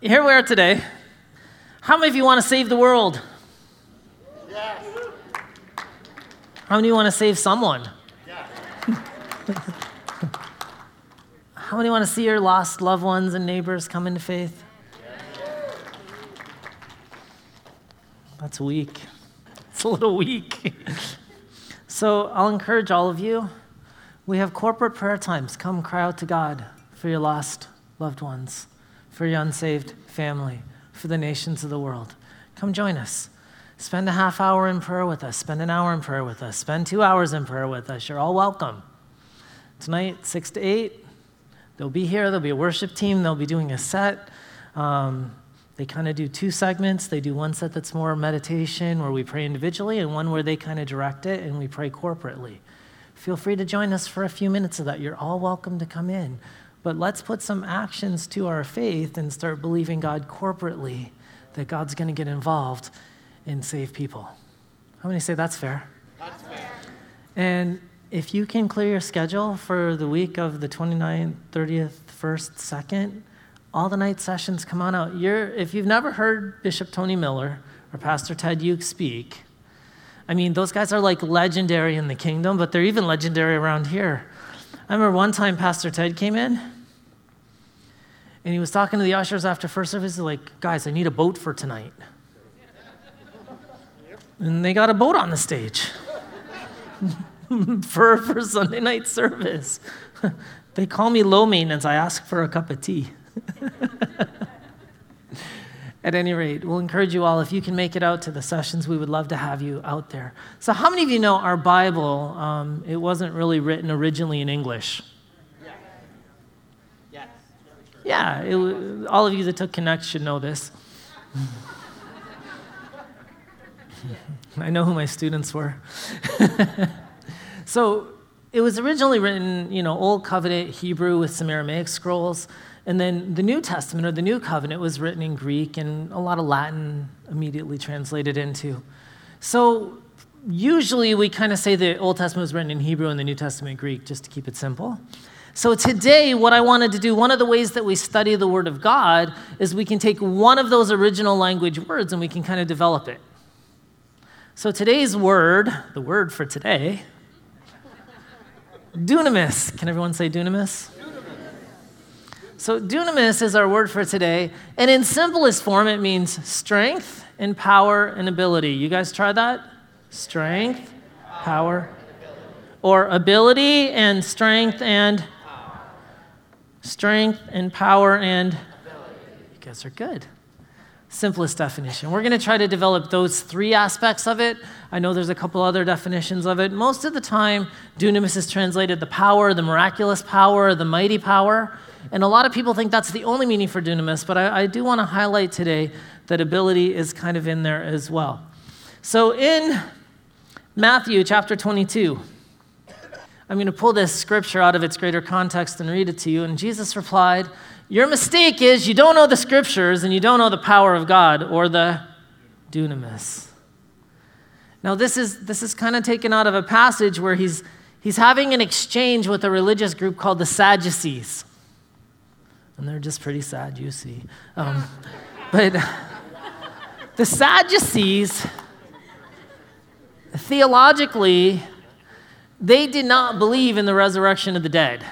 here we are today. How many of you want to save the world? Yes. How many of you want to save someone? Yes. How many want to see your lost loved ones and neighbors come into faith? That's weak. It's a little weak. so I'll encourage all of you. We have corporate prayer times. Come cry out to God for your lost loved ones, for your unsaved family, for the nations of the world. Come join us. Spend a half hour in prayer with us. Spend an hour in prayer with us. Spend two hours in prayer with us. You're all welcome. Tonight, 6 to 8, they'll be here. There'll be a worship team. They'll be doing a set. Um, they kind of do two segments. They do one set that's more meditation, where we pray individually, and one where they kind of direct it and we pray corporately. Feel free to join us for a few minutes of that. You're all welcome to come in. But let's put some actions to our faith and start believing God corporately that God's going to get involved and save people. How many say that's fair? That's fair. And if you can clear your schedule for the week of the 29th, 30th, 1st, 2nd, all the night sessions come on out. You're, if you've never heard Bishop Tony Miller or Pastor Ted Uke speak, I mean, those guys are like legendary in the kingdom, but they're even legendary around here. I remember one time Pastor Ted came in and he was talking to the ushers after first service. He's like, guys, I need a boat for tonight. And they got a boat on the stage for, for Sunday night service. they call me low maintenance. I ask for a cup of tea. At any rate, we'll encourage you all, if you can make it out to the sessions, we would love to have you out there. So, how many of you know our Bible, um, it wasn't really written originally in English? Yeah, it, all of you that took Connect should know this. I know who my students were. so it was originally written, you know, Old Covenant Hebrew with some Aramaic scrolls. And then the New Testament or the New Covenant was written in Greek and a lot of Latin immediately translated into. So usually we kind of say the Old Testament was written in Hebrew and the New Testament Greek just to keep it simple. So today, what I wanted to do, one of the ways that we study the Word of God is we can take one of those original language words and we can kind of develop it. So today's word, the word for today, dunamis. Can everyone say dunamis? So dunamis is our word for today, and in simplest form, it means strength and power and ability. You guys try that? Strength, power, or ability and strength and strength and power and ability. you guys are good simplest definition. We're going to try to develop those three aspects of it. I know there's a couple other definitions of it. Most of the time, dunamis is translated the power, the miraculous power, the mighty power. And a lot of people think that's the only meaning for dunamis, but I, I do want to highlight today that ability is kind of in there as well. So in Matthew chapter 22, I'm going to pull this scripture out of its greater context and read it to you. And Jesus replied, Your mistake is you don't know the scriptures and you don't know the power of God or the dunamis. Now, this is, this is kind of taken out of a passage where he's, he's having an exchange with a religious group called the Sadducees. And they're just pretty sad, you see. Um, but the Sadducees, theologically, they did not believe in the resurrection of the dead.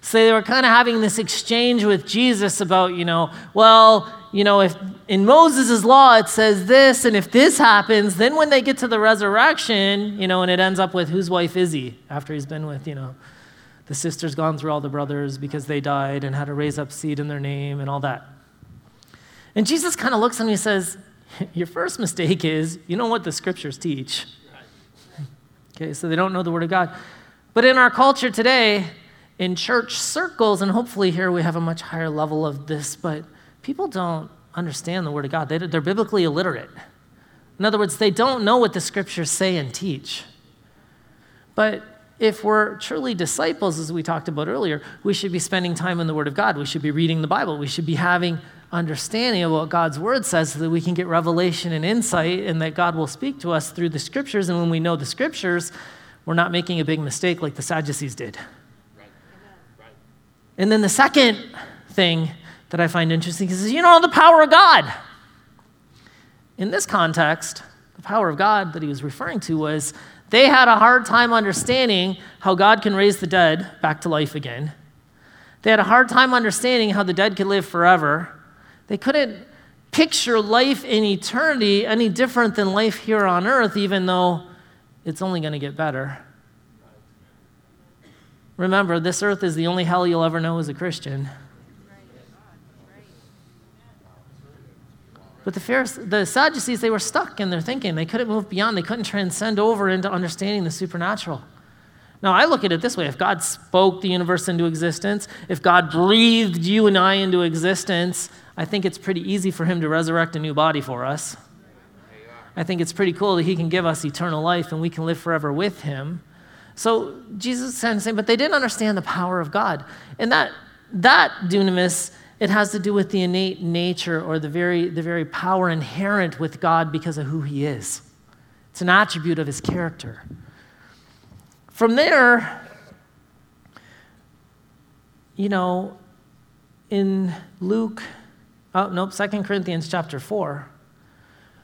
So they were kind of having this exchange with Jesus about, you know, well, you know, if in Moses' law it says this, and if this happens, then when they get to the resurrection, you know, and it ends up with whose wife is he after he's been with, you know, the sister's gone through all the brothers because they died and had to raise up seed in their name and all that. And Jesus kind of looks at me and says, Your first mistake is you know what the scriptures teach. Okay, so they don't know the Word of God. But in our culture today, in church circles, and hopefully here we have a much higher level of this, but people don't understand the Word of God. They, they're biblically illiterate. In other words, they don't know what the scriptures say and teach. But if we're truly disciples, as we talked about earlier, we should be spending time in the Word of God. We should be reading the Bible. We should be having understanding of what God's Word says so that we can get revelation and insight and that God will speak to us through the scriptures. And when we know the scriptures, we're not making a big mistake like the Sadducees did. And then the second thing that I find interesting is you know the power of God. In this context, the power of God that he was referring to was they had a hard time understanding how God can raise the dead back to life again. They had a hard time understanding how the dead could live forever. They couldn't picture life in eternity any different than life here on earth, even though it's only going to get better. Remember, this earth is the only hell you'll ever know as a Christian. But the, Pharisees, the Sadducees, they were stuck in their thinking. They couldn't move beyond, they couldn't transcend over into understanding the supernatural. Now, I look at it this way if God spoke the universe into existence, if God breathed you and I into existence, I think it's pretty easy for Him to resurrect a new body for us. I think it's pretty cool that He can give us eternal life and we can live forever with Him. So Jesus is saying, but they didn't understand the power of God. And that, that dunamis it has to do with the innate nature or the very, the very power inherent with God because of who He is. It's an attribute of His character. From there, you know, in Luke, oh, nope, Second Corinthians chapter 4,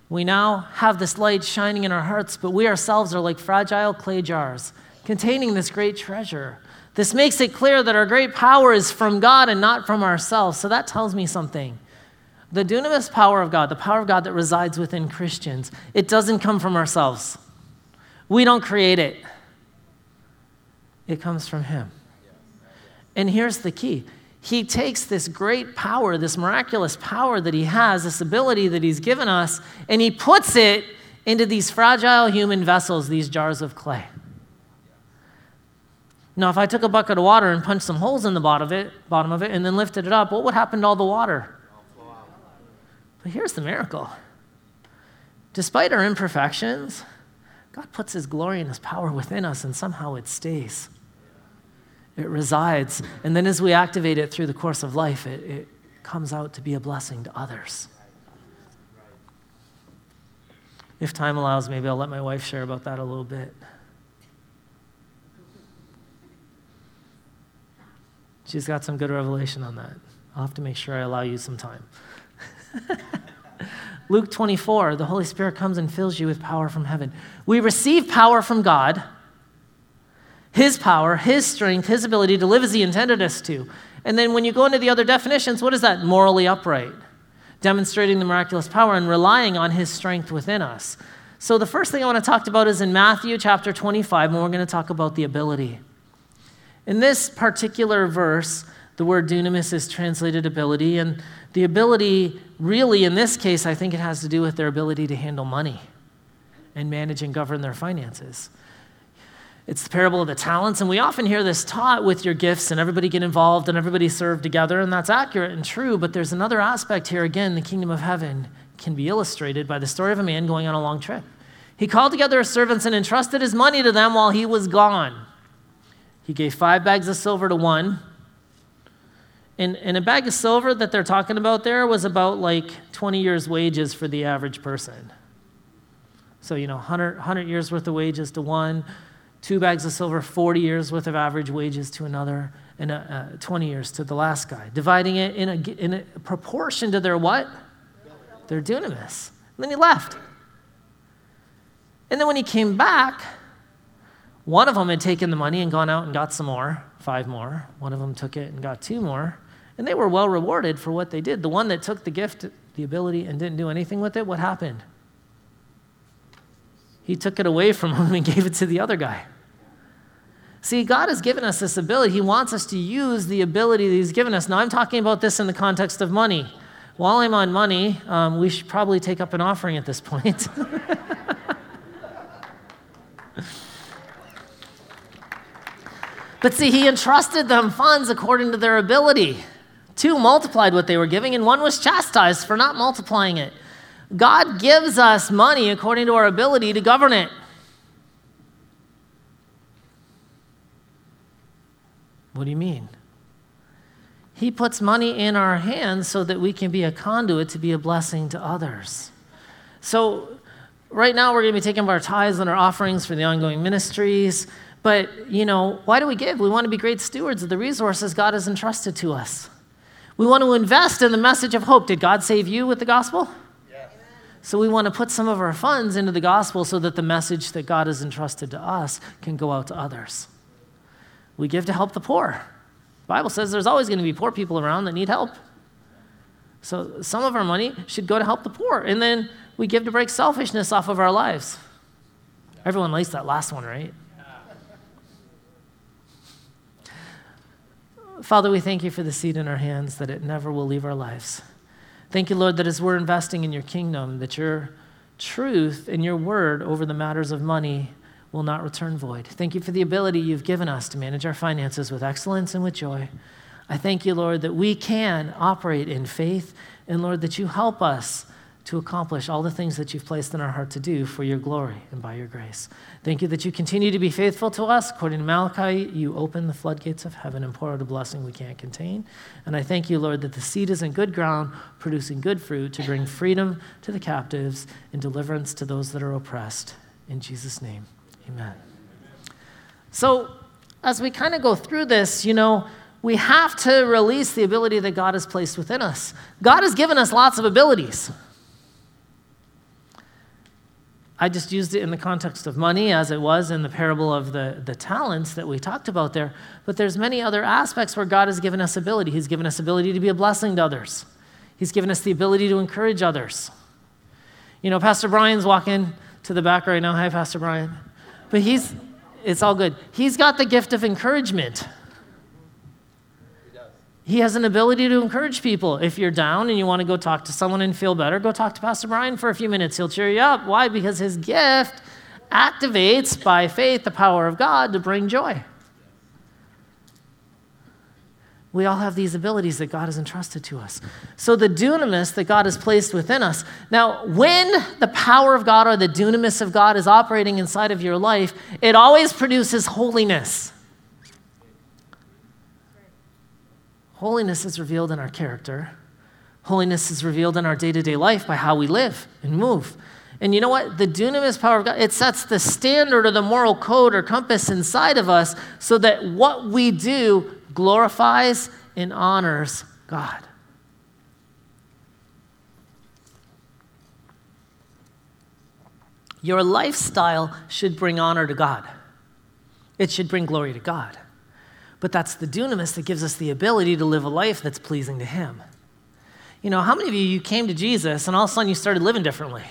we now have this light shining in our hearts, but we ourselves are like fragile clay jars containing this great treasure. This makes it clear that our great power is from God and not from ourselves. So that tells me something. The dunamis power of God, the power of God that resides within Christians, it doesn't come from ourselves. We don't create it, it comes from Him. And here's the key He takes this great power, this miraculous power that He has, this ability that He's given us, and He puts it into these fragile human vessels, these jars of clay. Now, if I took a bucket of water and punched some holes in the bottom of it, bottom of it and then lifted it up, what would happen to all the water? But here's the miracle. Despite our imperfections, God puts his glory and his power within us, and somehow it stays. It resides. And then as we activate it through the course of life, it, it comes out to be a blessing to others. If time allows, maybe I'll let my wife share about that a little bit. She's got some good revelation on that. I'll have to make sure I allow you some time. Luke 24, the Holy Spirit comes and fills you with power from heaven. We receive power from God, His power, His strength, His ability to live as He intended us to. And then when you go into the other definitions, what is that? Morally upright, demonstrating the miraculous power and relying on His strength within us. So the first thing I want to talk about is in Matthew chapter 25, and we're going to talk about the ability. In this particular verse, the word dunamis is translated ability, and the ability, really, in this case, I think it has to do with their ability to handle money and manage and govern their finances. It's the parable of the talents, and we often hear this taught with your gifts, and everybody get involved and everybody serve together, and that's accurate and true. But there's another aspect here again the kingdom of heaven can be illustrated by the story of a man going on a long trip. He called together his servants and entrusted his money to them while he was gone. He gave five bags of silver to one. And, and a bag of silver that they're talking about there was about like 20 years' wages for the average person. So, you know, 100, 100 years worth of wages to one, two bags of silver, 40 years worth of average wages to another, and uh, uh, 20 years to the last guy, dividing it in a, in a proportion to their what? Their dunamis. And then he left. And then when he came back, one of them had taken the money and gone out and got some more, five more. One of them took it and got two more. And they were well rewarded for what they did. The one that took the gift, the ability, and didn't do anything with it, what happened? He took it away from him and gave it to the other guy. See, God has given us this ability. He wants us to use the ability that He's given us. Now, I'm talking about this in the context of money. While I'm on money, um, we should probably take up an offering at this point. But see, he entrusted them funds according to their ability Two multiplied what they were giving, and one was chastised for not multiplying it. God gives us money according to our ability to govern it. What do you mean? He puts money in our hands so that we can be a conduit to be a blessing to others. So, right now, we're going to be taking our tithes and our offerings for the ongoing ministries. But, you know, why do we give? We want to be great stewards of the resources God has entrusted to us. We want to invest in the message of hope. Did God save you with the gospel? Yes. So we want to put some of our funds into the gospel so that the message that God has entrusted to us can go out to others. We give to help the poor. The Bible says there's always going to be poor people around that need help. So some of our money should go to help the poor. And then we give to break selfishness off of our lives. Everyone likes that last one, right? Father, we thank you for the seed in our hands that it never will leave our lives. Thank you, Lord, that as we're investing in your kingdom, that your truth and your word over the matters of money will not return void. Thank you for the ability you've given us to manage our finances with excellence and with joy. I thank you, Lord, that we can operate in faith, and Lord, that you help us to accomplish all the things that you've placed in our heart to do for your glory and by your grace. Thank you that you continue to be faithful to us. According to Malachi, you open the floodgates of heaven and pour out a blessing we can't contain. And I thank you, Lord, that the seed is in good ground, producing good fruit to bring freedom to the captives and deliverance to those that are oppressed. In Jesus' name, amen. So, as we kind of go through this, you know, we have to release the ability that God has placed within us. God has given us lots of abilities. I just used it in the context of money as it was in the parable of the, the talents that we talked about there. But there's many other aspects where God has given us ability. He's given us ability to be a blessing to others. He's given us the ability to encourage others. You know, Pastor Brian's walking to the back right now. Hi, Pastor Brian. But he's, it's all good. He's got the gift of encouragement. He has an ability to encourage people. If you're down and you want to go talk to someone and feel better, go talk to Pastor Brian for a few minutes. He'll cheer you up. Why? Because his gift activates by faith the power of God to bring joy. We all have these abilities that God has entrusted to us. So, the dunamis that God has placed within us. Now, when the power of God or the dunamis of God is operating inside of your life, it always produces holiness. Holiness is revealed in our character. Holiness is revealed in our day to day life by how we live and move. And you know what? The dunamis power of God, it sets the standard or the moral code or compass inside of us so that what we do glorifies and honors God. Your lifestyle should bring honor to God, it should bring glory to God. But that's the dunamis that gives us the ability to live a life that's pleasing to Him. You know, how many of you, you came to Jesus and all of a sudden you started living differently?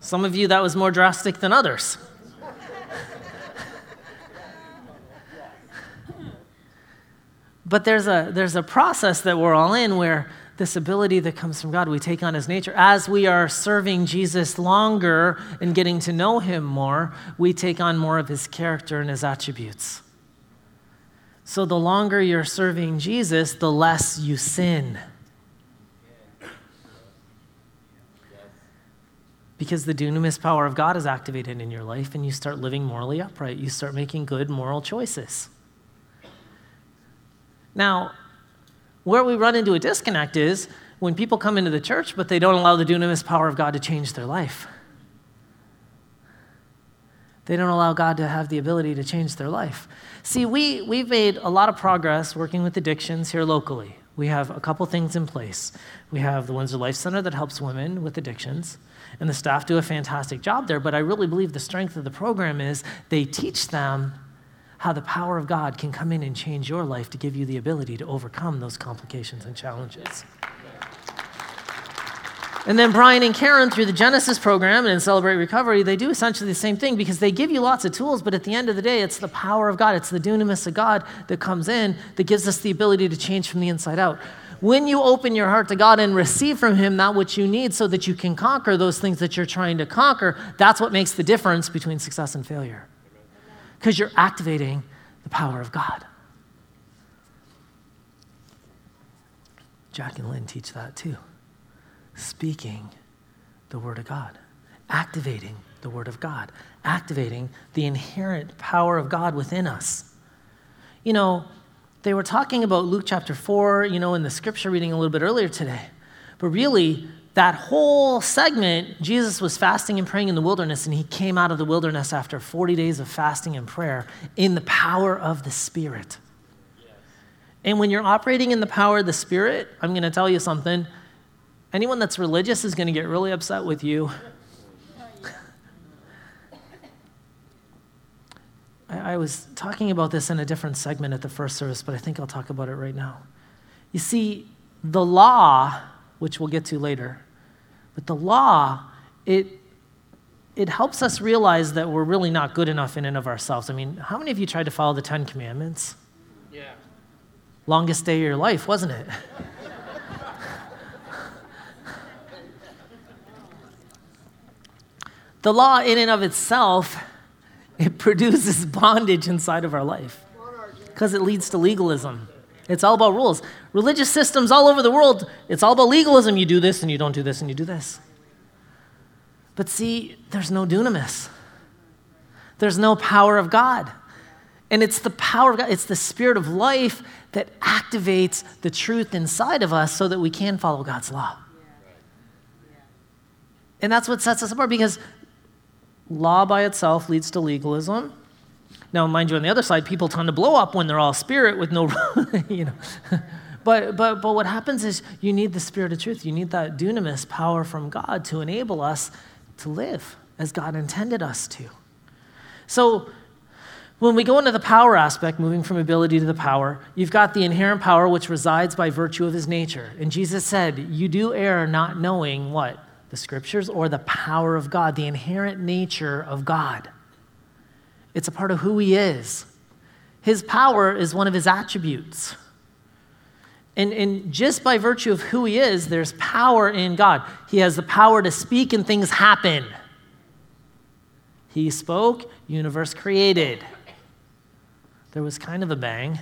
Some of you, that was more drastic than others. But there's a, there's a process that we're all in where this ability that comes from God. We take on his nature. As we are serving Jesus longer and getting to know him more, we take on more of his character and his attributes. So the longer you're serving Jesus, the less you sin. Because the dunamis power of God is activated in your life and you start living morally upright. You start making good moral choices. Now, where we run into a disconnect is when people come into the church, but they don't allow the dunamis power of God to change their life. They don't allow God to have the ability to change their life. See, we, we've made a lot of progress working with addictions here locally. We have a couple things in place. We have the Windsor Life Center that helps women with addictions, and the staff do a fantastic job there. But I really believe the strength of the program is they teach them how the power of God can come in and change your life to give you the ability to overcome those complications and challenges. And then Brian and Karen, through the Genesis program and Celebrate Recovery, they do essentially the same thing because they give you lots of tools, but at the end of the day, it's the power of God, it's the dunamis of God that comes in that gives us the ability to change from the inside out. When you open your heart to God and receive from Him that which you need so that you can conquer those things that you're trying to conquer, that's what makes the difference between success and failure because you're activating the power of God. Jack and Lynn teach that too. Speaking the Word of God, activating the Word of God, activating the inherent power of God within us. You know, they were talking about Luke chapter 4, you know, in the scripture reading a little bit earlier today. But really, that whole segment, Jesus was fasting and praying in the wilderness, and he came out of the wilderness after 40 days of fasting and prayer in the power of the Spirit. And when you're operating in the power of the Spirit, I'm going to tell you something. Anyone that's religious is going to get really upset with you. I, I was talking about this in a different segment at the first service, but I think I'll talk about it right now. You see, the law, which we'll get to later, but the law, it, it helps us realize that we're really not good enough in and of ourselves. I mean, how many of you tried to follow the Ten Commandments? Yeah. Longest day of your life, wasn't it? the law, in and of itself, it produces bondage inside of our life because it leads to legalism. It's all about rules. Religious systems all over the world, it's all about legalism. You do this and you don't do this and you do this. But see, there's no dunamis, there's no power of God. And it's the power of God, it's the spirit of life that activates the truth inside of us so that we can follow God's law. And that's what sets us apart because law by itself leads to legalism. Now, mind you, on the other side, people tend to blow up when they're all spirit with no, you know. But, but, but what happens is you need the spirit of truth. You need that dunamis power from God to enable us to live as God intended us to. So, when we go into the power aspect, moving from ability to the power, you've got the inherent power which resides by virtue of his nature. And Jesus said, You do err not knowing what? The scriptures or the power of God, the inherent nature of God. It's a part of who he is. His power is one of his attributes. And, and just by virtue of who he is, there's power in God. He has the power to speak and things happen. He spoke, universe created. There was kind of a bang.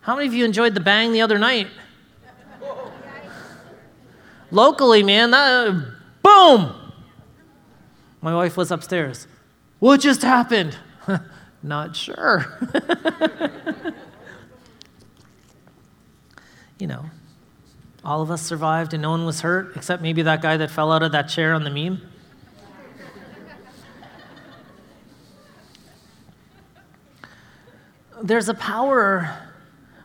How many of you enjoyed the bang the other night? Locally, man, that, boom! My wife was upstairs. What just happened? Not sure. you know, all of us survived and no one was hurt, except maybe that guy that fell out of that chair on the meme. There's a power,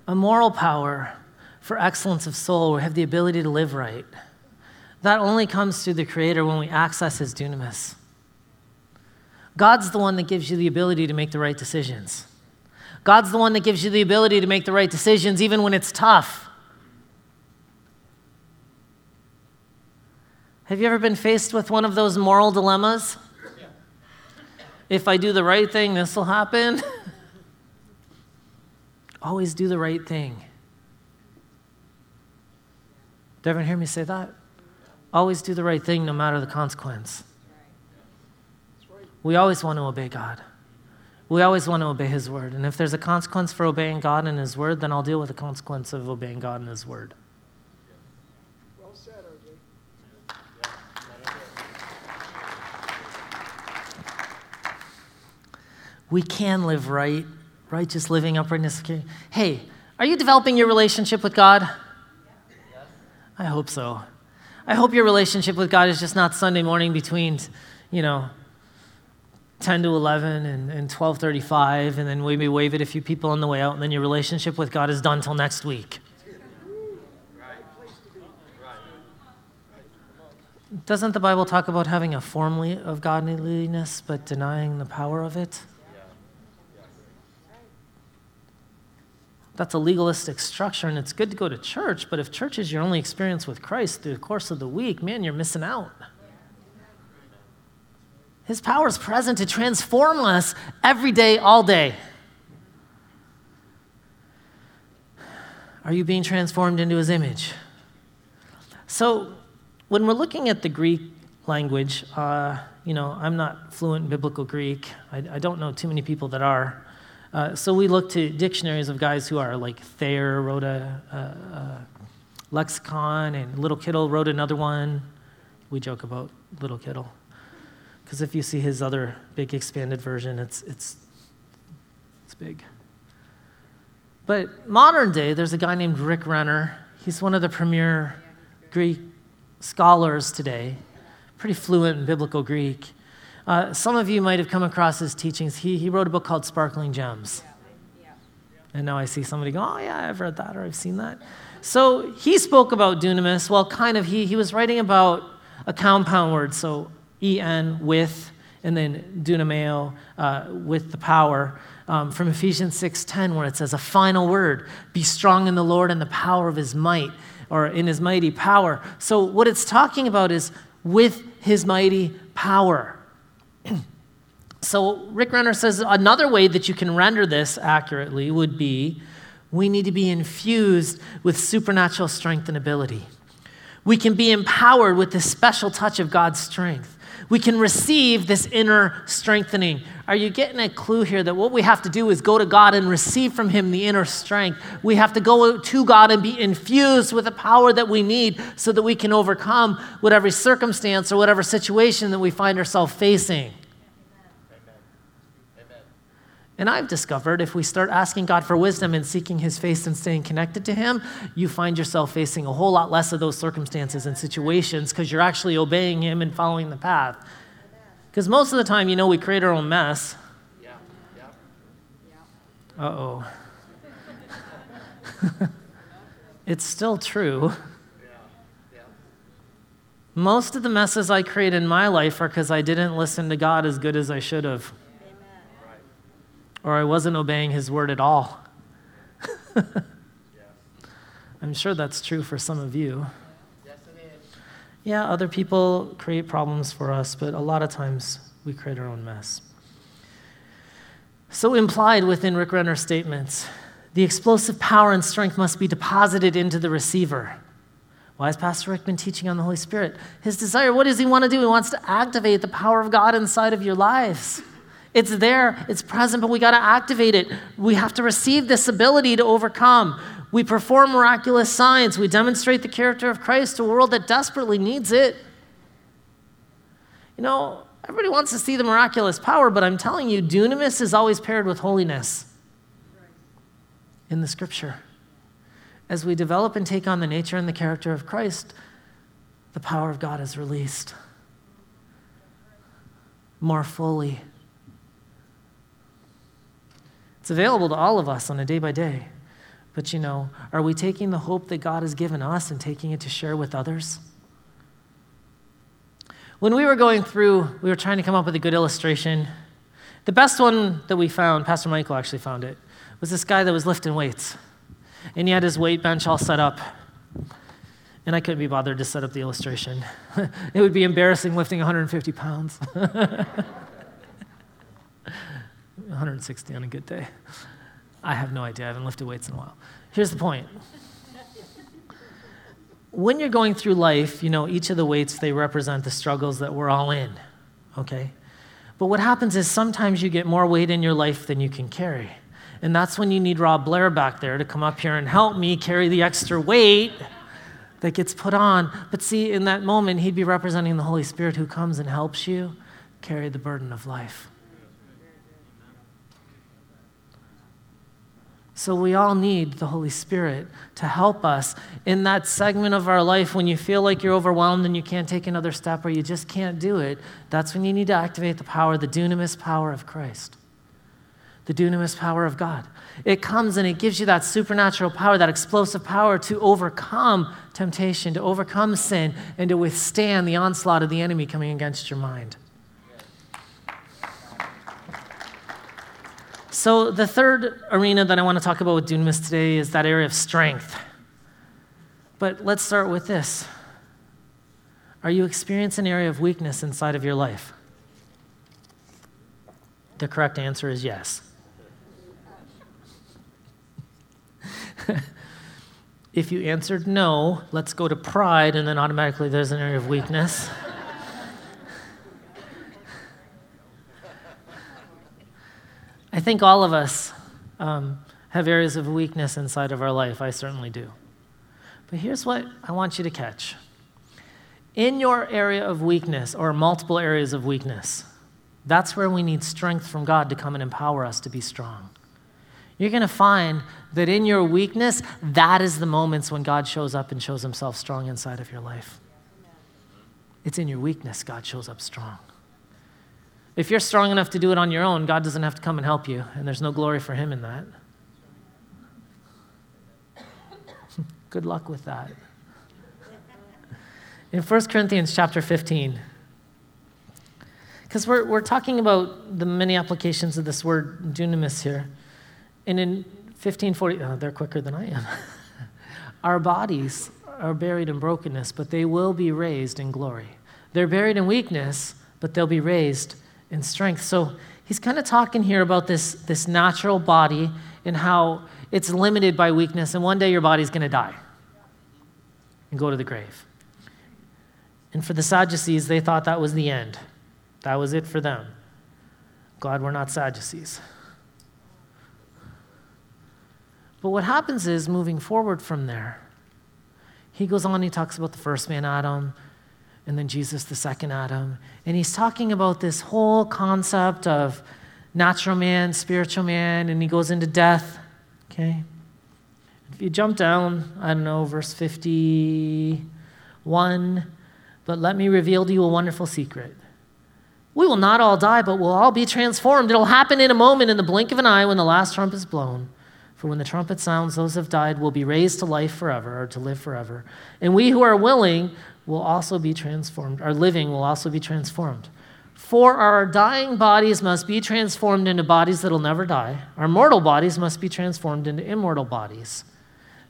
a moral power for excellence of soul. We have the ability to live right. That only comes through the Creator when we access His dunamis. God's the one that gives you the ability to make the right decisions. God's the one that gives you the ability to make the right decisions even when it's tough. Have you ever been faced with one of those moral dilemmas? Yeah. If I do the right thing, this will happen. Always do the right thing. Did everyone hear me say that? Always do the right thing no matter the consequence. We always want to obey God. We always want to obey His word. And if there's a consequence for obeying God and His word, then I'll deal with the consequence of obeying God and His word. Well said, RJ. We can live right, righteous living, uprightness. Hey, are you developing your relationship with God? I hope so. I hope your relationship with God is just not Sunday morning between, you know, 10 to 11 and, and 12.35 and then maybe wave at a few people on the way out and then your relationship with god is done till next week. Doesn't the bible talk about having a form of godliness but denying the power of it? That's a legalistic structure and it's good to go to church but if church is your only experience with christ through the course of the week man you're missing out his power is present to transform us every day, all day. Are you being transformed into his image? So, when we're looking at the Greek language, uh, you know, I'm not fluent in biblical Greek. I, I don't know too many people that are. Uh, so we look to dictionaries of guys who are like Thayer wrote a, a, lexicon, and Little Kittel wrote another one. We joke about Little Kittel. Because if you see his other big expanded version, it's, it's, it's big. But modern day, there's a guy named Rick Renner. He's one of the premier Greek scholars today, pretty fluent in biblical Greek. Uh, some of you might have come across his teachings. He, he wrote a book called Sparkling Gems. And now I see somebody go, oh, yeah, I've read that or I've seen that. So he spoke about dunamis. Well, kind of, he, he was writing about a compound word, so en, with, and then dunameo, uh, with the power. Um, from Ephesians 6:10, where it says, "A final word: Be strong in the Lord and the power of His might, or in His mighty power." So what it's talking about is with His mighty power. so Rick Renner says another way that you can render this accurately would be we need to be infused with supernatural strength and ability. We can be empowered with this special touch of God's strength. We can receive this inner strengthening. Are you getting a clue here that what we have to do is go to God and receive from Him the inner strength? We have to go to God and be infused with the power that we need so that we can overcome whatever circumstance or whatever situation that we find ourselves facing. And I've discovered if we start asking God for wisdom and seeking His face and staying connected to Him, you find yourself facing a whole lot less of those circumstances and situations because you're actually obeying Him and following the path. Because most of the time, you know, we create our own mess. Yeah. Yeah. Uh oh. it's still true. Most of the messes I create in my life are because I didn't listen to God as good as I should have or I wasn't obeying his word at all. I'm sure that's true for some of you. Yes. Yeah, other people create problems for us, but a lot of times we create our own mess. So, implied within Rick Renner's statements, the explosive power and strength must be deposited into the receiver. Why has Pastor Rick been teaching on the Holy Spirit? His desire, what does he want to do? He wants to activate the power of God inside of your lives. It's there, it's present, but we got to activate it. We have to receive this ability to overcome. We perform miraculous signs. We demonstrate the character of Christ to a world that desperately needs it. You know, everybody wants to see the miraculous power, but I'm telling you, dunamis is always paired with holiness in the scripture. As we develop and take on the nature and the character of Christ, the power of God is released more fully. It's available to all of us on a day by day. But you know, are we taking the hope that God has given us and taking it to share with others? When we were going through, we were trying to come up with a good illustration. The best one that we found, Pastor Michael actually found it, was this guy that was lifting weights. And he had his weight bench all set up. And I couldn't be bothered to set up the illustration. it would be embarrassing lifting 150 pounds. 160 on a good day. I have no idea. I haven't lifted weights in a while. Here's the point. When you're going through life, you know, each of the weights, they represent the struggles that we're all in, okay? But what happens is sometimes you get more weight in your life than you can carry. And that's when you need Rob Blair back there to come up here and help me carry the extra weight that gets put on. But see, in that moment, he'd be representing the Holy Spirit who comes and helps you carry the burden of life. So we all need the Holy Spirit to help us in that segment of our life when you feel like you're overwhelmed and you can't take another step or you just can't do it. That's when you need to activate the power, the dunamis power of Christ, the dunamis power of God. It comes and it gives you that supernatural power, that explosive power to overcome temptation, to overcome sin, and to withstand the onslaught of the enemy coming against your mind. So, the third arena that I want to talk about with dunamis today is that area of strength. But let's start with this. Are you experiencing an area of weakness inside of your life? The correct answer is yes. if you answered no, let's go to pride, and then automatically there's an area of weakness. I think all of us um, have areas of weakness inside of our life. I certainly do. But here's what I want you to catch. In your area of weakness, or multiple areas of weakness, that's where we need strength from God to come and empower us to be strong. You're going to find that in your weakness, that is the moments when God shows up and shows himself strong inside of your life. It's in your weakness God shows up strong. If you're strong enough to do it on your own, God doesn't have to come and help you, and there's no glory for him in that. Good luck with that. In 1 Corinthians chapter 15, because we're, we're talking about the many applications of this word dunamis here. And in 1540, oh, uh, they're quicker than I am. Our bodies are buried in brokenness, but they will be raised in glory. They're buried in weakness, but they'll be raised in strength. So he's kind of talking here about this, this natural body and how it's limited by weakness, and one day your body's going to die and go to the grave. And for the Sadducees, they thought that was the end. That was it for them. Glad we're not Sadducees. But what happens is, moving forward from there, he goes on, he talks about the first man, Adam, and then Jesus, the second Adam. And he's talking about this whole concept of natural man, spiritual man, and he goes into death. Okay? If you jump down, I don't know, verse 51, but let me reveal to you a wonderful secret. We will not all die, but we'll all be transformed. It'll happen in a moment, in the blink of an eye, when the last trump is blown. For when the trumpet sounds, those who have died will be raised to life forever, or to live forever. And we who are willing will also be transformed. Our living will also be transformed. For our dying bodies must be transformed into bodies that'll never die. Our mortal bodies must be transformed into immortal bodies.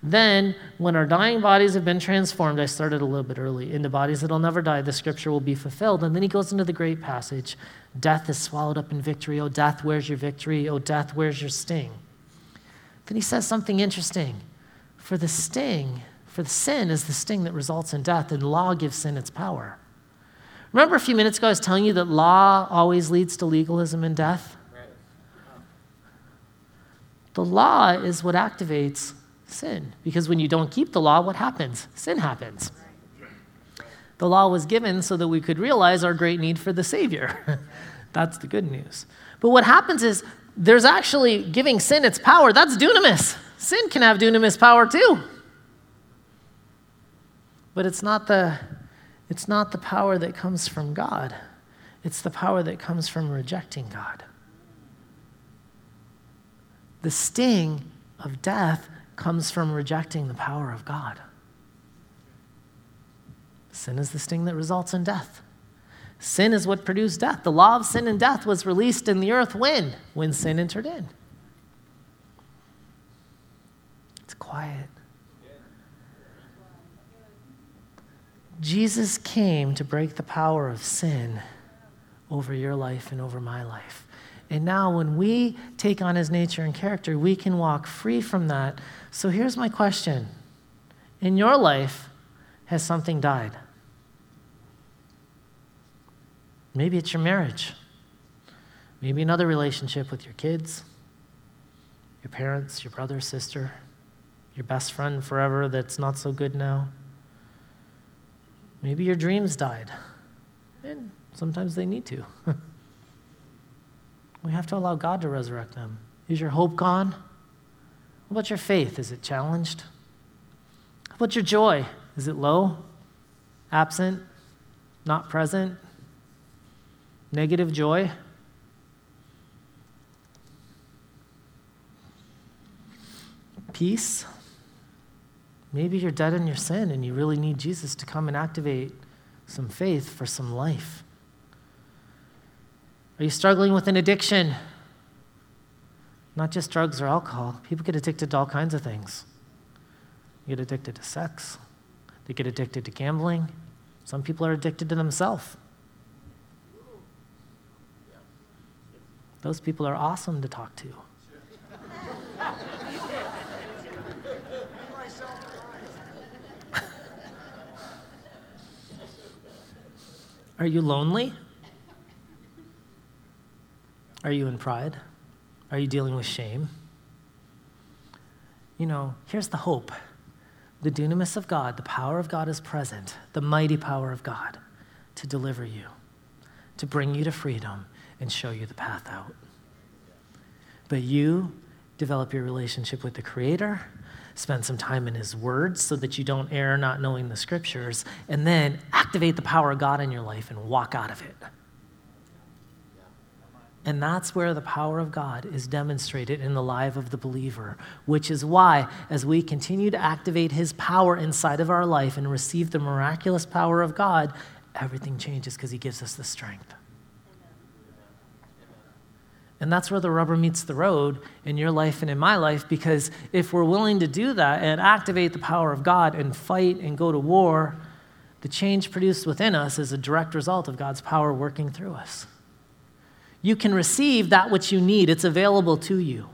Then, when our dying bodies have been transformed, I started a little bit early, into bodies that'll never die, the scripture will be fulfilled. And then he goes into the great passage Death is swallowed up in victory. Oh, death, where's your victory? Oh, death, where's your sting? Then he says something interesting. For the sting, for the sin is the sting that results in death, and law gives sin its power. Remember a few minutes ago, I was telling you that law always leads to legalism and death? The law is what activates sin. Because when you don't keep the law, what happens? Sin happens. The law was given so that we could realize our great need for the Savior. That's the good news. But what happens is there's actually giving sin its power. That's dunamis. Sin can have dunamis power too. But it's not the, it's not the power that comes from God, it's the power that comes from rejecting God. The sting of death comes from rejecting the power of God. Sin is the sting that results in death. Sin is what produced death. The law of sin and death was released in the earth when? When sin entered in. It's quiet. Jesus came to break the power of sin over your life and over my life. And now, when we take on his nature and character, we can walk free from that. So, here's my question In your life, has something died? Maybe it's your marriage. Maybe another relationship with your kids, your parents, your brother, sister, your best friend forever that's not so good now. Maybe your dreams died. And sometimes they need to. We have to allow God to resurrect them. Is your hope gone? What about your faith? Is it challenged? How about your joy? Is it low? Absent? Not present? Negative joy? Peace? Maybe you're dead in your sin and you really need Jesus to come and activate some faith for some life. Are you struggling with an addiction? Not just drugs or alcohol. People get addicted to all kinds of things. They get addicted to sex, they get addicted to gambling. Some people are addicted to themselves. Those people are awesome to talk to. Are you lonely? Are you in pride? Are you dealing with shame? You know, here's the hope the dunamis of God, the power of God is present, the mighty power of God to deliver you, to bring you to freedom and show you the path out. But you develop your relationship with the Creator, spend some time in His Word so that you don't err not knowing the Scriptures, and then activate the power of God in your life and walk out of it. And that's where the power of God is demonstrated in the life of the believer, which is why, as we continue to activate His power inside of our life and receive the miraculous power of God, everything changes because He gives us the strength. And that's where the rubber meets the road in your life and in my life, because if we're willing to do that and activate the power of God and fight and go to war, the change produced within us is a direct result of God's power working through us. You can receive that which you need, it's available to you.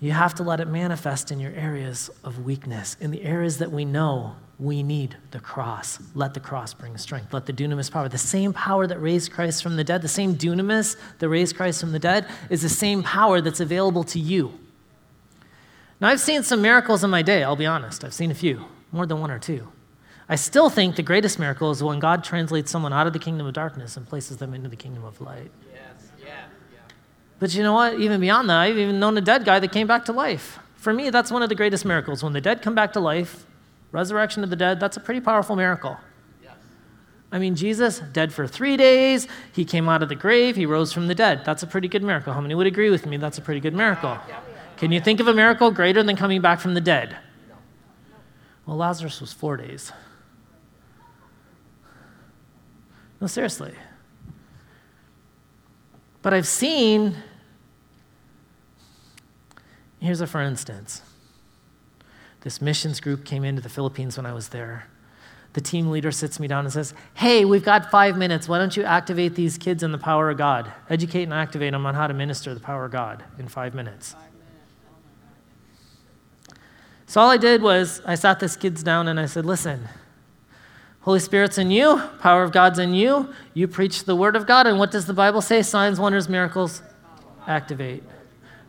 You have to let it manifest in your areas of weakness, in the areas that we know we need the cross. Let the cross bring strength. Let the dunamis power, the same power that raised Christ from the dead, the same dunamis that raised Christ from the dead, is the same power that's available to you. Now, I've seen some miracles in my day, I'll be honest. I've seen a few, more than one or two. I still think the greatest miracle is when God translates someone out of the kingdom of darkness and places them into the kingdom of light. Yes, yeah, yeah. But you know what? Even beyond that, I've even known a dead guy that came back to life. For me, that's one of the greatest miracles. When the dead come back to life, resurrection of the dead, that's a pretty powerful miracle. I mean, Jesus, dead for three days, he came out of the grave, he rose from the dead. That's a pretty good miracle. How many would agree with me? That's a pretty good miracle. Can you think of a miracle greater than coming back from the dead? Well, Lazarus was four days. No, seriously. But I've seen, here's a for instance. This missions group came into the Philippines when I was there. The team leader sits me down and says, Hey, we've got five minutes. Why don't you activate these kids in the power of God? Educate and activate them on how to minister the power of God in five minutes. So all I did was I sat these kids down and I said, Listen, Holy Spirit's in you, power of God's in you. You preach the word of God, and what does the Bible say? Signs, wonders, miracles activate.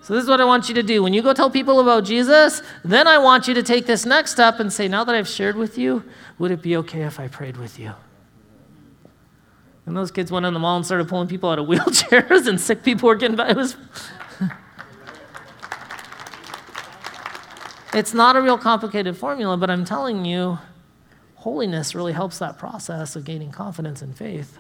So, this is what I want you to do. When you go tell people about Jesus, then I want you to take this next step and say, Now that I've shared with you, would it be okay if I prayed with you? And those kids went in the mall and started pulling people out of wheelchairs, and sick people were getting back. It was. it's not a real complicated formula, but I'm telling you, holiness really helps that process of gaining confidence and faith.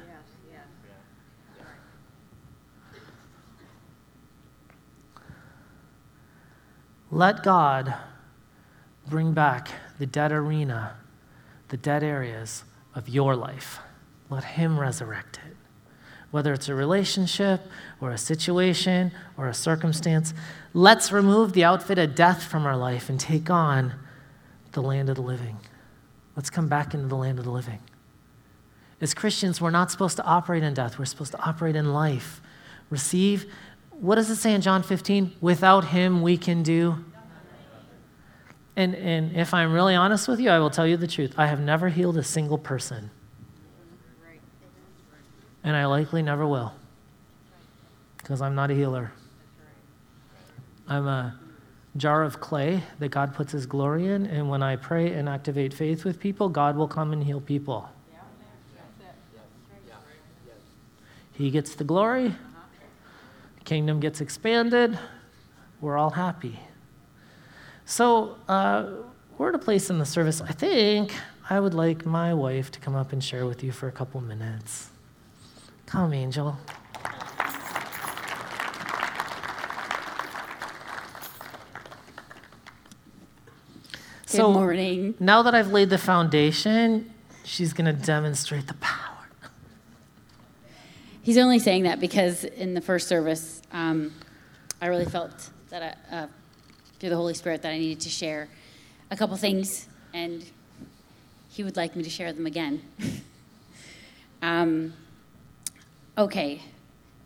Let God bring back the dead arena, the dead areas of your life. Let Him resurrect it. Whether it's a relationship or a situation or a circumstance, let's remove the outfit of death from our life and take on the land of the living. Let's come back into the land of the living. As Christians, we're not supposed to operate in death, we're supposed to operate in life. Receive, what does it say in John 15? Without him, we can do. And, and if I'm really honest with you, I will tell you the truth. I have never healed a single person. And I likely never will. Because I'm not a healer. I'm a jar of clay that God puts his glory in. And when I pray and activate faith with people, God will come and heal people. He gets the glory, kingdom gets expanded, we're all happy. So, uh, we're at a place in the service, I think I would like my wife to come up and share with you for a couple minutes. Come, Angel. Good so morning. Now that I've laid the foundation, she's going to demonstrate the power. He's only saying that because in the first service, um, I really felt that I, uh, through the Holy Spirit that I needed to share a couple things, and he would like me to share them again. um, okay,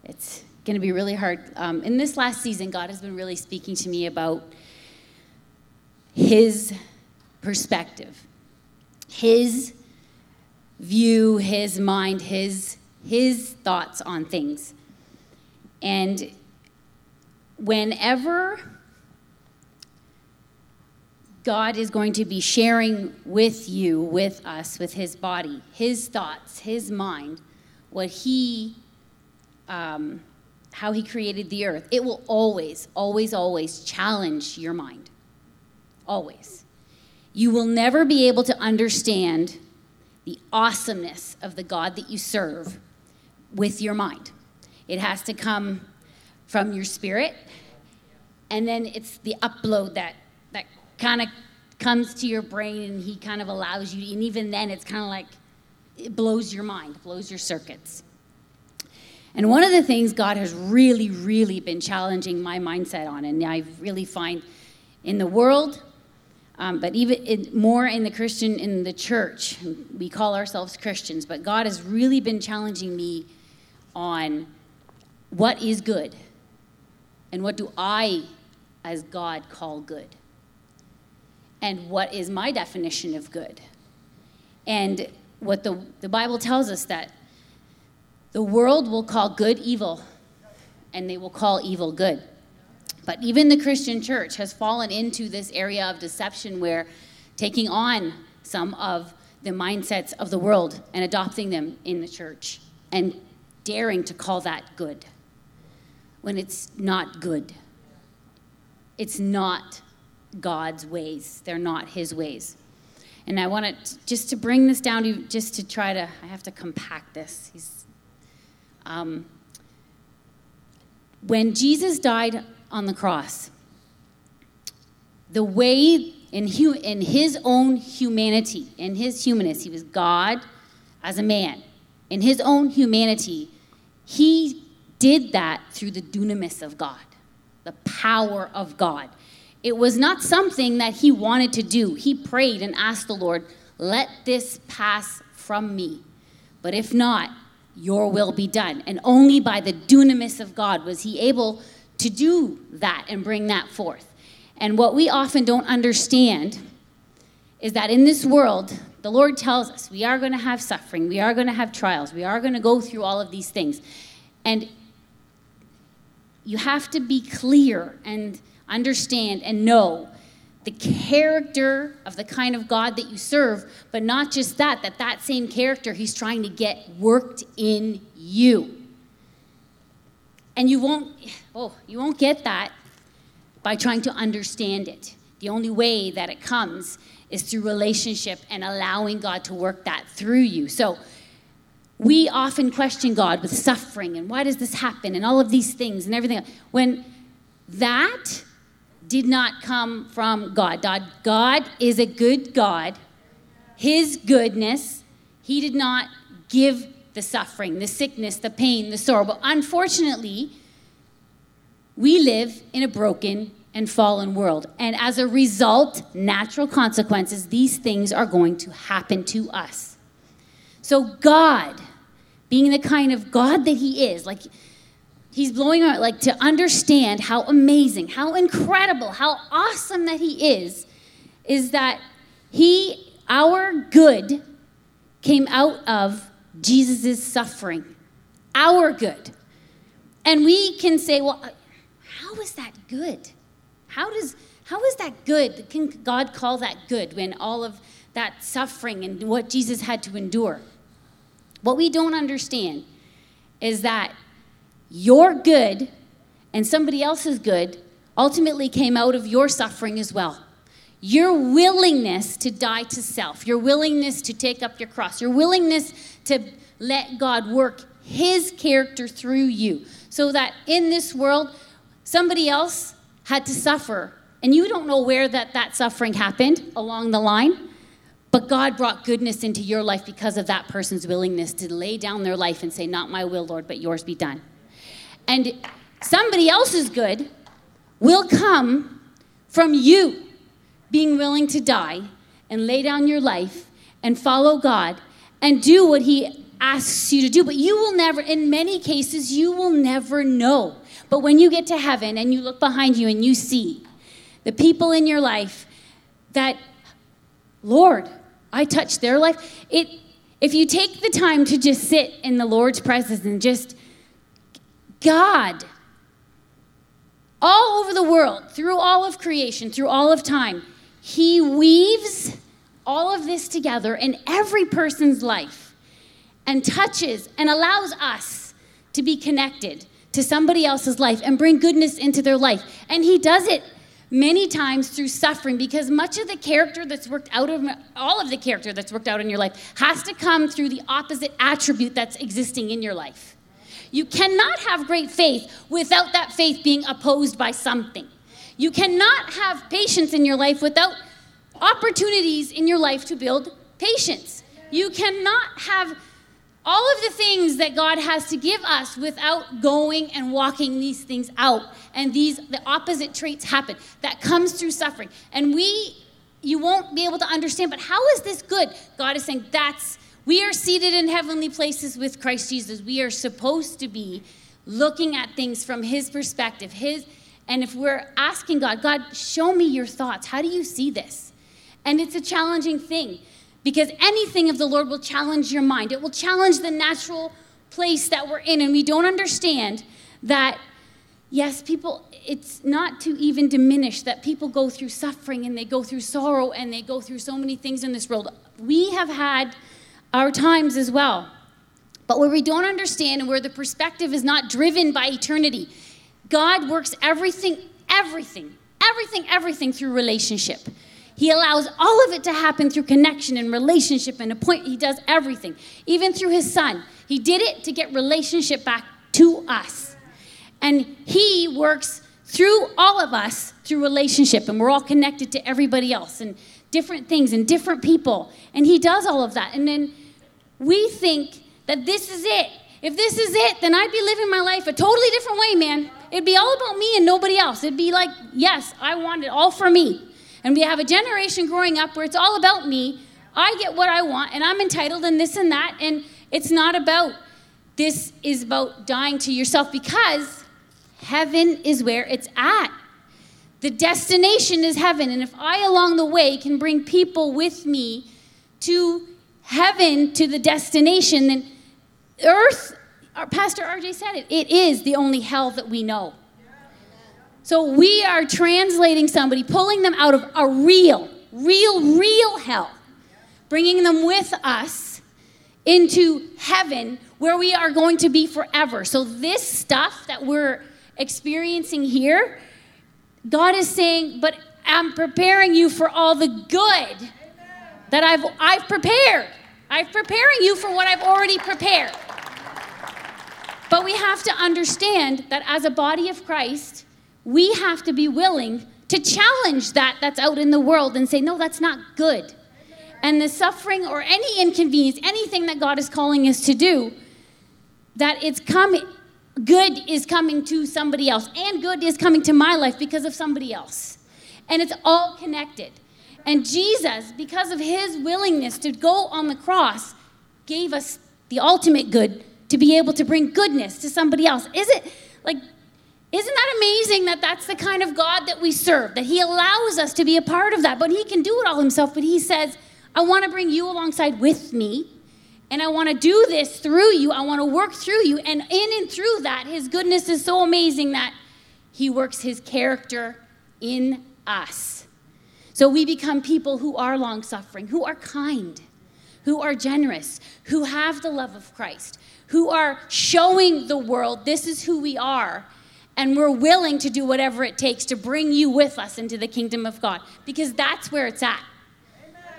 it's going to be really hard. Um, in this last season, God has been really speaking to me about His perspective, his view, his mind, his, his thoughts on things. And whenever God is going to be sharing with you, with us, with his body, his thoughts, his mind, what he, um, how he created the earth. It will always, always, always challenge your mind. Always. You will never be able to understand the awesomeness of the God that you serve with your mind. It has to come from your spirit, and then it's the upload that that kind of comes to your brain, and he kind of allows you. And even then, it's kind of like it blows your mind, blows your circuits. And one of the things God has really, really been challenging my mindset on, and I really find in the world, um, but even in, more in the Christian, in the church, we call ourselves Christians, but God has really been challenging me on what is good and what do I, as God, call good? And what is my definition of good? And what the, the Bible tells us that the world will call good evil, and they will call evil good. But even the Christian church has fallen into this area of deception where taking on some of the mindsets of the world and adopting them in the church and daring to call that good when it's not good. It's not God's ways, they're not His ways. And I want to just to bring this down to just to try to, I have to compact this. He's, um, when Jesus died on the cross, the way in, hu- in his own humanity, in his humanness, he was God as a man. In his own humanity, he did that through the dunamis of God, the power of God. It was not something that he wanted to do. He prayed and asked the Lord, Let this pass from me. But if not, your will be done. And only by the dunamis of God was he able to do that and bring that forth. And what we often don't understand is that in this world, the Lord tells us we are going to have suffering, we are going to have trials, we are going to go through all of these things. And you have to be clear and understand and know the character of the kind of God that you serve, but not just that, that that same character he's trying to get worked in you. And you won't oh, you won't get that by trying to understand it. The only way that it comes is through relationship and allowing God to work that through you. So we often question God with suffering and why does this happen and all of these things and everything. When that did not come from God. God God is a good God. His goodness, He did not give the suffering, the sickness, the pain, the sorrow. But unfortunately, we live in a broken and fallen world. And as a result, natural consequences, these things are going to happen to us. So, God being the kind of God that He is. Like, He's blowing out, like, to understand how amazing, how incredible, how awesome that He is, is that He, our good, came out of Jesus' suffering. Our good. And we can say, well, how is that good? How does how is that good? Can God call that good when all of that suffering and what Jesus had to endure? What we don't understand is that your good and somebody else's good ultimately came out of your suffering as well. Your willingness to die to self, your willingness to take up your cross, your willingness to let God work His character through you, so that in this world, somebody else had to suffer, and you don't know where that, that suffering happened along the line. But God brought goodness into your life because of that person's willingness to lay down their life and say, Not my will, Lord, but yours be done. And somebody else's good will come from you being willing to die and lay down your life and follow God and do what He asks you to do. But you will never, in many cases, you will never know. But when you get to heaven and you look behind you and you see the people in your life that, Lord, I touch their life. It, if you take the time to just sit in the Lord's presence and just, God, all over the world, through all of creation, through all of time, He weaves all of this together in every person's life and touches and allows us to be connected to somebody else's life and bring goodness into their life. And He does it many times through suffering because much of the character that's worked out of all of the character that's worked out in your life has to come through the opposite attribute that's existing in your life. You cannot have great faith without that faith being opposed by something. You cannot have patience in your life without opportunities in your life to build patience. You cannot have all of the things that God has to give us without going and walking these things out. And these the opposite traits happen. That comes through suffering. And we you won't be able to understand, but how is this good? God is saying that's we are seated in heavenly places with Christ Jesus. We are supposed to be looking at things from his perspective. His and if we're asking God, God, show me your thoughts. How do you see this? And it's a challenging thing because anything of the Lord will challenge your mind. It will challenge the natural place that we're in. And we don't understand that, yes, people, it's not to even diminish that people go through suffering and they go through sorrow and they go through so many things in this world. We have had our times as well. But where we don't understand and where the perspective is not driven by eternity, God works everything, everything, everything, everything through relationship. He allows all of it to happen through connection and relationship and a point. He does everything, even through his son. He did it to get relationship back to us. And he works through all of us through relationship, and we're all connected to everybody else and different things and different people. And he does all of that. And then we think that this is it. If this is it, then I'd be living my life a totally different way, man. It'd be all about me and nobody else. It'd be like, yes, I want it all for me. And we have a generation growing up where it's all about me. I get what I want, and I'm entitled, and this and that. And it's not about this, is about dying to yourself because heaven is where it's at. The destination is heaven. And if I, along the way, can bring people with me to heaven, to the destination, then earth, uh, Pastor RJ said it, it is the only hell that we know. So we are translating somebody, pulling them out of a real, real, real hell, bringing them with us into heaven where we are going to be forever. So this stuff that we're experiencing here, God is saying, but I'm preparing you for all the good that I've, I've prepared. I'm preparing you for what I've already prepared. But we have to understand that as a body of Christ, we have to be willing to challenge that that's out in the world and say, no, that's not good. And the suffering or any inconvenience, anything that God is calling us to do, that it's coming, good is coming to somebody else, and good is coming to my life because of somebody else. And it's all connected. And Jesus, because of his willingness to go on the cross, gave us the ultimate good to be able to bring goodness to somebody else. Is it like isn't that amazing that that's the kind of God that we serve? That He allows us to be a part of that. But He can do it all Himself. But He says, I want to bring you alongside with me. And I want to do this through you. I want to work through you. And in and through that, His goodness is so amazing that He works His character in us. So we become people who are long suffering, who are kind, who are generous, who have the love of Christ, who are showing the world this is who we are and we're willing to do whatever it takes to bring you with us into the kingdom of God because that's where it's at.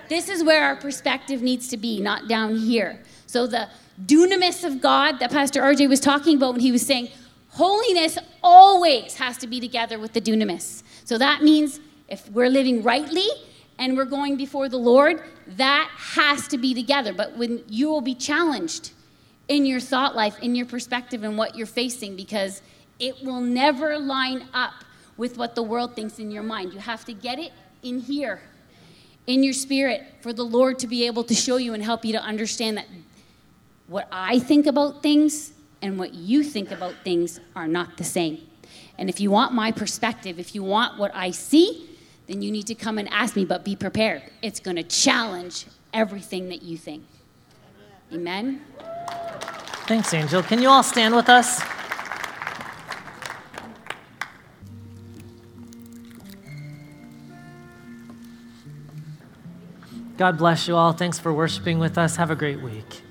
This is where our perspective needs to be, not down here. So, the dunamis of God that Pastor RJ was talking about when he was saying, holiness always has to be together with the dunamis. So, that means if we're living rightly and we're going before the Lord, that has to be together. But when you will be challenged in your thought life, in your perspective, and what you're facing, because it will never line up with what the world thinks in your mind. You have to get it in here, in your spirit, for the Lord to be able to show you and help you to understand that what I think about things and what you think about things are not the same. And if you want my perspective, if you want what I see, then you need to come and ask me, but be prepared. It's going to challenge everything that you think. Amen? Thanks, Angel. Can you all stand with us? God bless you all. Thanks for worshiping with us. Have a great week.